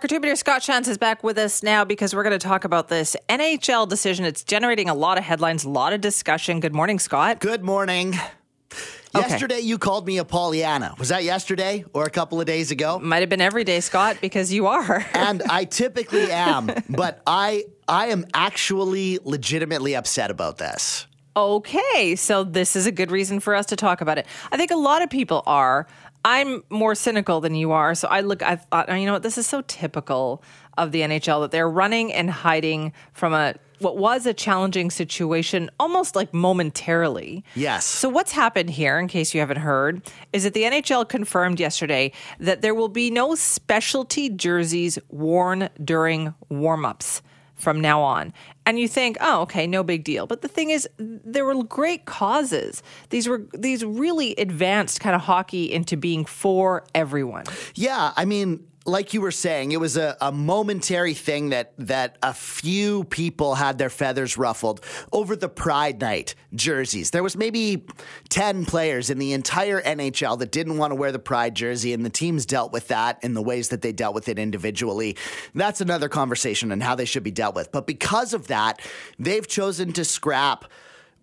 Contributor Scott Shantz is back with us now because we're going to talk about this NHL decision. It's generating a lot of headlines, a lot of discussion. Good morning, Scott. Good morning. Okay. Yesterday, you called me a Pollyanna. Was that yesterday or a couple of days ago? Might have been every day, Scott, because you are. and I typically am, but I I am actually legitimately upset about this. Okay, so this is a good reason for us to talk about it. I think a lot of people are. I'm more cynical than you are, so I look. I thought, you know what? This is so typical of the NHL that they're running and hiding from a what was a challenging situation, almost like momentarily. Yes. So what's happened here, in case you haven't heard, is that the NHL confirmed yesterday that there will be no specialty jerseys worn during warm-ups from now on. And you think, oh, okay, no big deal. But the thing is, there were great causes. These were these really advanced kind of hockey into being for everyone. Yeah, I mean, like you were saying, it was a, a, momentary thing that that a few people had their feathers ruffled over the Pride Night jerseys. There was maybe ten players in the entire NHL that didn't want to wear the Pride jersey, and the teams dealt with that in the ways that they dealt with it individually. That's another conversation and how they should be dealt with. But because of that, they've chosen to scrap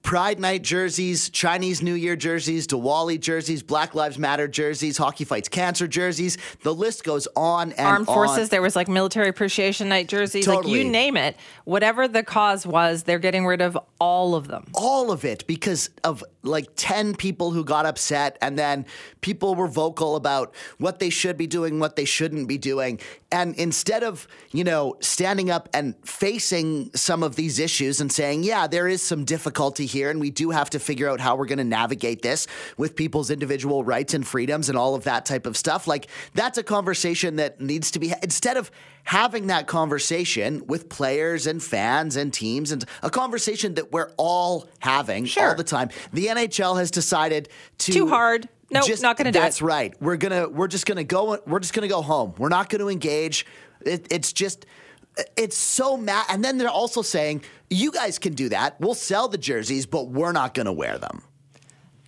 Pride Night jerseys, Chinese New Year jerseys, Diwali jerseys, Black Lives Matter jerseys, Hockey Fights Cancer jerseys. The list goes on and on. Armed on. Forces, there was like Military Appreciation Night jerseys, totally. like you name it. Whatever the cause was, they're getting rid of all of them. All of it because of like 10 people who got upset and then people were vocal about what they should be doing, what they shouldn't be doing. And instead of, you know, standing up and facing some of these issues and saying, yeah, there is some difficulty here and we do have to figure out how we're going to navigate this with people's individual rights and freedoms and all of that type of stuff. Like that's a conversation that needs to be instead of having that conversation with players and fans and teams and a conversation that we're all having sure. all the time. The NHL has decided to too hard. No, nope, not going to do it. That's right. We're gonna we're just gonna go. We're just gonna go home. We're not going to engage. It, it's just it's so mad. And then they're also saying, you guys can do that. We'll sell the jerseys, but we're not going to wear them.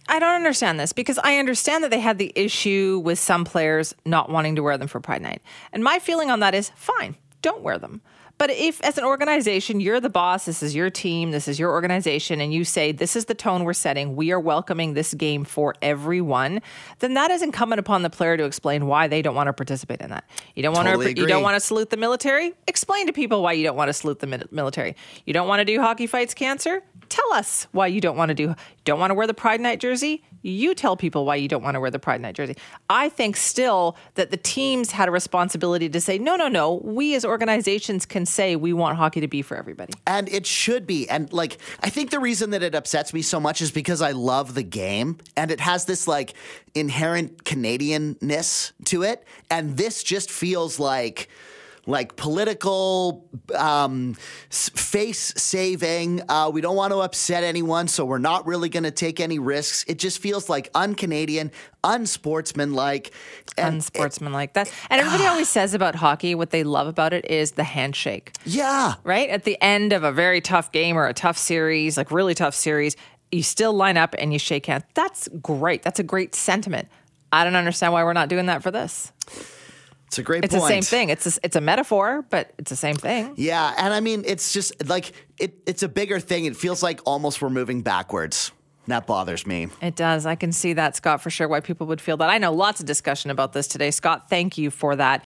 I don't understand this because I understand that they had the issue with some players not wanting to wear them for Pride Night. And my feeling on that is fine, don't wear them. But if, as an organization, you're the boss, this is your team, this is your organization, and you say, this is the tone we're setting, we are welcoming this game for everyone, then that is incumbent upon the player to explain why they don't want to participate in that. You don't totally want to, you don't want to salute the military? Explain to people why you don't want to salute the military. You don't want to do hockey fights cancer? Tell us why you don't want to do, don't want to wear the Pride Night jersey? You tell people why you don't want to wear the Pride Night jersey. I think still that the teams had a responsibility to say, no, no, no, we as organizations can say we want hockey to be for everybody. And it should be. And like, I think the reason that it upsets me so much is because I love the game and it has this like inherent Canadianness to it. And this just feels like, like political um, face saving. Uh, we don't want to upset anyone, so we're not really going to take any risks. It just feels like un Canadian, unsportsmanlike. Unsportsmanlike. That and everybody uh, always says about hockey, what they love about it is the handshake. Yeah. Right at the end of a very tough game or a tough series, like really tough series, you still line up and you shake hands. That's great. That's a great sentiment. I don't understand why we're not doing that for this. It's a great point. it's point. the same thing. It's a, it's a metaphor, but it's the same thing. Yeah, and I mean, it's just like it, it's a bigger thing. It feels like almost we're moving backwards. That bothers me. It does. I can see that, Scott, for sure, why people would feel that. I know lots of discussion about this today. Scott, thank you for that.